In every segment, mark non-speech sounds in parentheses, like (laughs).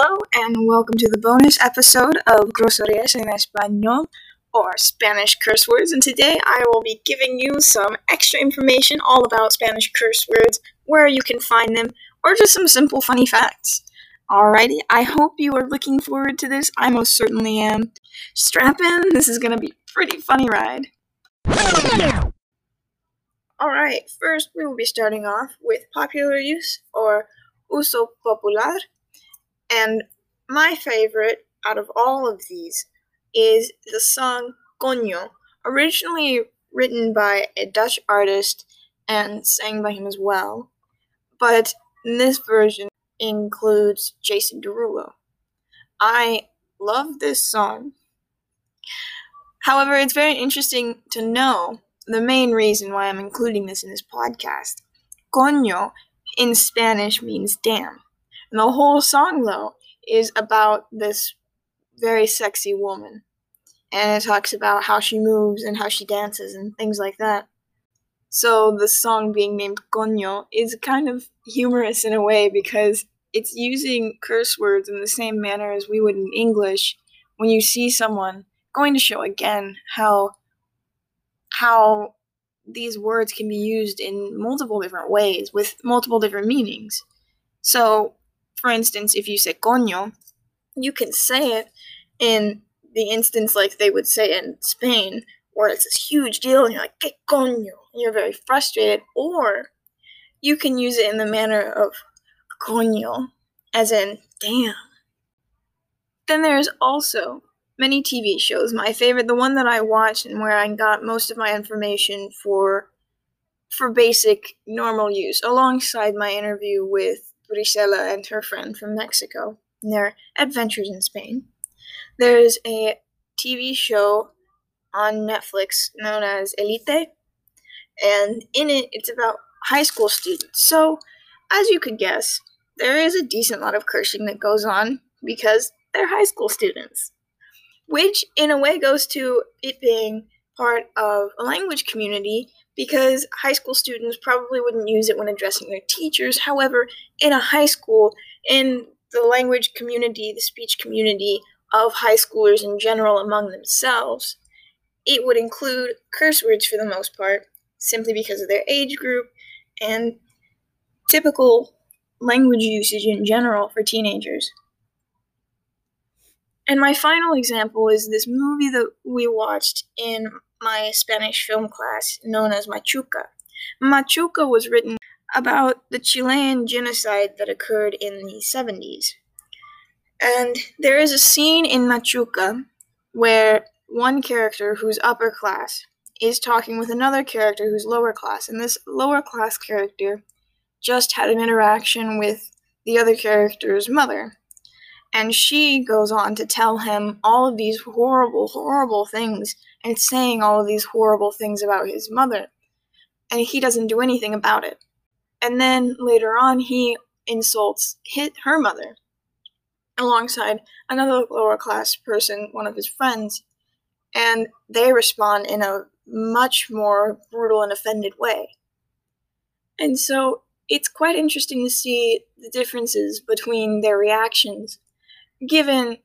Hello, and welcome to the bonus episode of Groserías en Español, or Spanish curse words. And today I will be giving you some extra information all about Spanish curse words, where you can find them, or just some simple funny facts. Alrighty, I hope you are looking forward to this. I most certainly am. Strap in, this is gonna be a pretty funny ride. Alright, first we will be starting off with popular use, or uso popular. And my favorite out of all of these is the song Coño, originally written by a Dutch artist and sang by him as well. But this version includes Jason Derulo. I love this song. However, it's very interesting to know the main reason why I'm including this in this podcast. Coño in Spanish means damn. And the whole song, though, is about this very sexy woman. And it talks about how she moves and how she dances and things like that. So the song being named Coño is kind of humorous in a way because it's using curse words in the same manner as we would in English when you see someone going to show again how how these words can be used in multiple different ways with multiple different meanings. So, for instance, if you say coño, you can say it in the instance like they would say in Spain, where it's this huge deal and you're like, que coño, you're very frustrated, or you can use it in the manner of coño, as in damn. Then there's also many TV shows. My favorite, the one that I watched and where I got most of my information for for basic normal use, alongside my interview with Brisela and her friend from Mexico and their adventures in Spain. There's a TV show on Netflix known as Elite, and in it, it's about high school students. So, as you could guess, there is a decent lot of cursing that goes on because they're high school students which in a way goes to it being part of a language community because high school students probably wouldn't use it when addressing their teachers. However, in a high school, in the language community, the speech community of high schoolers in general among themselves, it would include curse words for the most part, simply because of their age group and typical language usage in general for teenagers. And my final example is this movie that we watched in my Spanish film class known as Machuca. Machuca was written about the Chilean genocide that occurred in the 70s. And there is a scene in Machuca where one character who's upper class is talking with another character who's lower class, and this lower class character just had an interaction with the other character's mother. And she goes on to tell him all of these horrible, horrible things and saying all of these horrible things about his mother. And he doesn't do anything about it. And then later on, he insults hit her mother alongside another lower class person, one of his friends, and they respond in a much more brutal and offended way. And so it's quite interesting to see the differences between their reactions given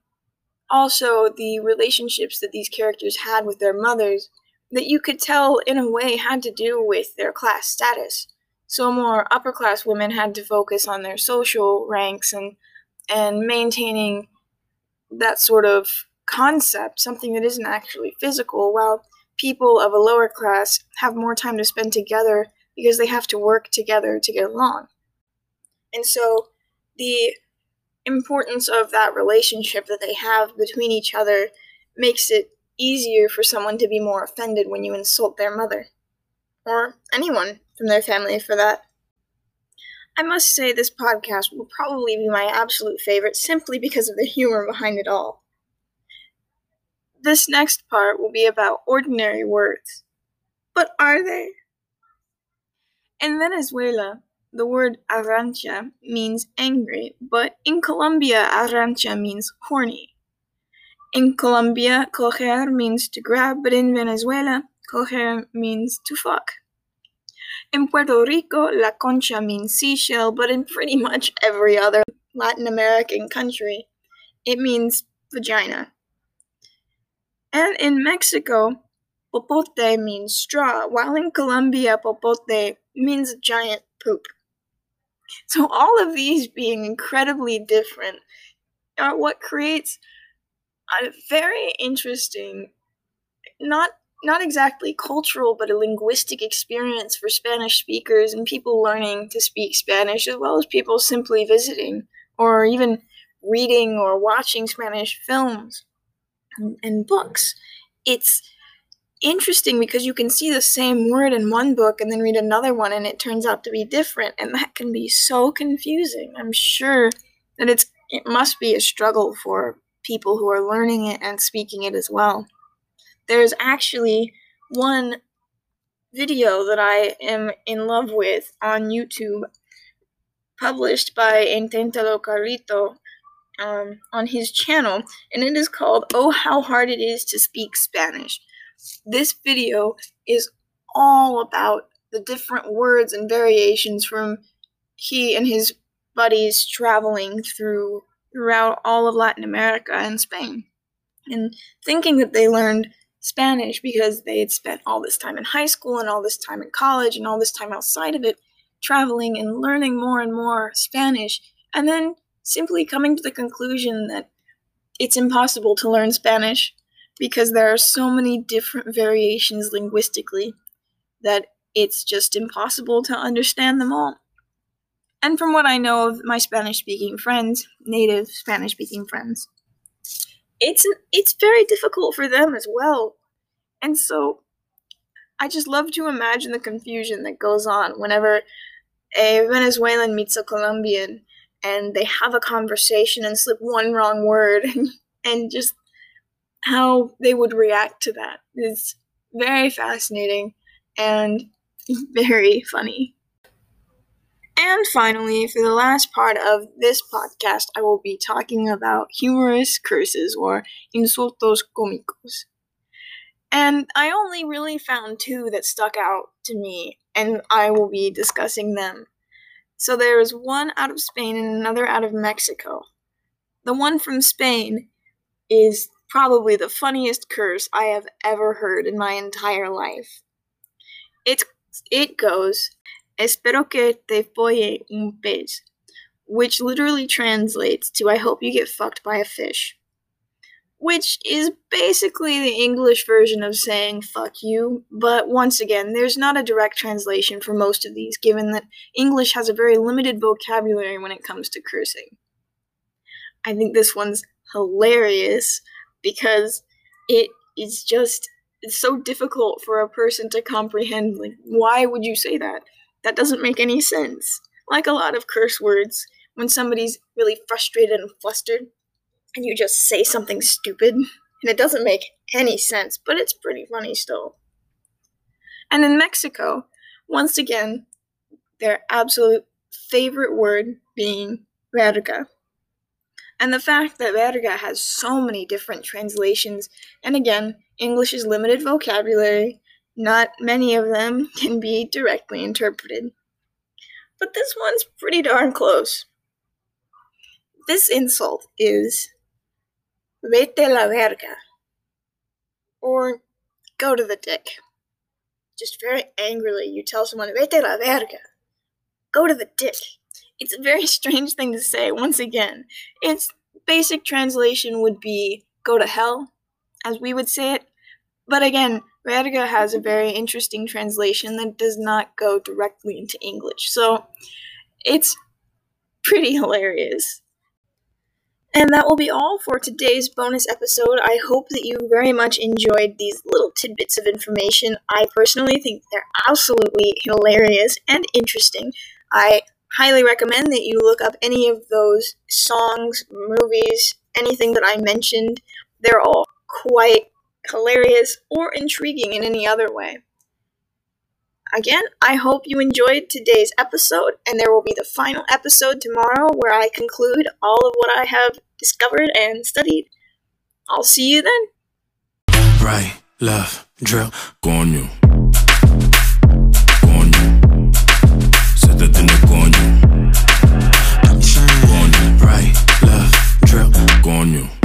also the relationships that these characters had with their mothers that you could tell in a way had to do with their class status. So more upper class women had to focus on their social ranks and and maintaining that sort of concept, something that isn't actually physical, while people of a lower class have more time to spend together because they have to work together to get along. And so the importance of that relationship that they have between each other makes it easier for someone to be more offended when you insult their mother. Or anyone from their family for that. I must say, this podcast will probably be my absolute favorite simply because of the humor behind it all. This next part will be about ordinary words. But are they? In Venezuela, the word arrancha means angry, but in Colombia, arrancha means horny. In Colombia, coger means to grab, but in Venezuela, coger means to fuck. In Puerto Rico, la concha means seashell, but in pretty much every other Latin American country, it means vagina. And in Mexico, popote means straw, while in Colombia, popote means giant poop. (laughs) So, all of these being incredibly different are what creates a very interesting, not not exactly cultural, but a linguistic experience for Spanish speakers and people learning to speak Spanish, as well as people simply visiting or even reading or watching Spanish films and, and books. It's interesting because you can see the same word in one book and then read another one and it turns out to be different and that can be so confusing. I'm sure that it's it must be a struggle for people who are learning it and speaking it as well. There's actually one video that I am in love with on YouTube published by Inténtalo Carito um, on his channel, and it is called Oh How Hard It Is to Speak Spanish. This video is all about the different words and variations from he and his buddies traveling through throughout all of Latin America and Spain and thinking that they learned Spanish because they had spent all this time in high school and all this time in college and all this time outside of it traveling and learning more and more Spanish and then simply coming to the conclusion that it's impossible to learn Spanish because there are so many different variations linguistically that it's just impossible to understand them all. And from what I know of my Spanish speaking friends, native Spanish speaking friends, it's it's very difficult for them as well. And so I just love to imagine the confusion that goes on whenever a Venezuelan meets a Colombian and they have a conversation and slip one wrong word (laughs) and just how they would react to that is very fascinating and very funny. And finally, for the last part of this podcast, I will be talking about humorous curses or insultos cómicos. And I only really found two that stuck out to me, and I will be discussing them. So there is one out of Spain and another out of Mexico. The one from Spain is probably the funniest curse I have ever heard in my entire life. It, it goes, Espero que te folle un pez, which literally translates to I hope you get fucked by a fish. Which is basically the English version of saying fuck you, but once again, there's not a direct translation for most of these, given that English has a very limited vocabulary when it comes to cursing. I think this one's hilarious because it is just it's so difficult for a person to comprehend like why would you say that that doesn't make any sense. Like a lot of curse words, when somebody's really frustrated and flustered, and you just say something stupid, and it doesn't make any sense, but it's pretty funny still. And in Mexico, once again, their absolute favorite word being verga. And the fact that verga has so many different translations, and again, English is limited vocabulary, not many of them can be directly interpreted. But this one's pretty darn close. This insult is vete la verga, or go to the dick. Just very angrily, you tell someone, vete la verga, go to the dick. It's a very (laughs) strange thing to say, once again. Its basic translation would be go to hell, as we would say it. But again, Verga has a very interesting translation that does not go directly into English. So it's pretty hilarious. And that will be all for today's bonus episode. I hope that you very much enjoyed these little tidbits of information. I personally think they're absolutely hilarious and interesting. I highly recommend that you look up any of those songs, movies, anything that I mentioned. They're all quite hilarious, or intriguing in any other way. Again, I hope you enjoyed today's episode, and there will be the final episode tomorrow where I conclude all of what I have discovered and studied. I'll see you then. Right, left, drill, coño.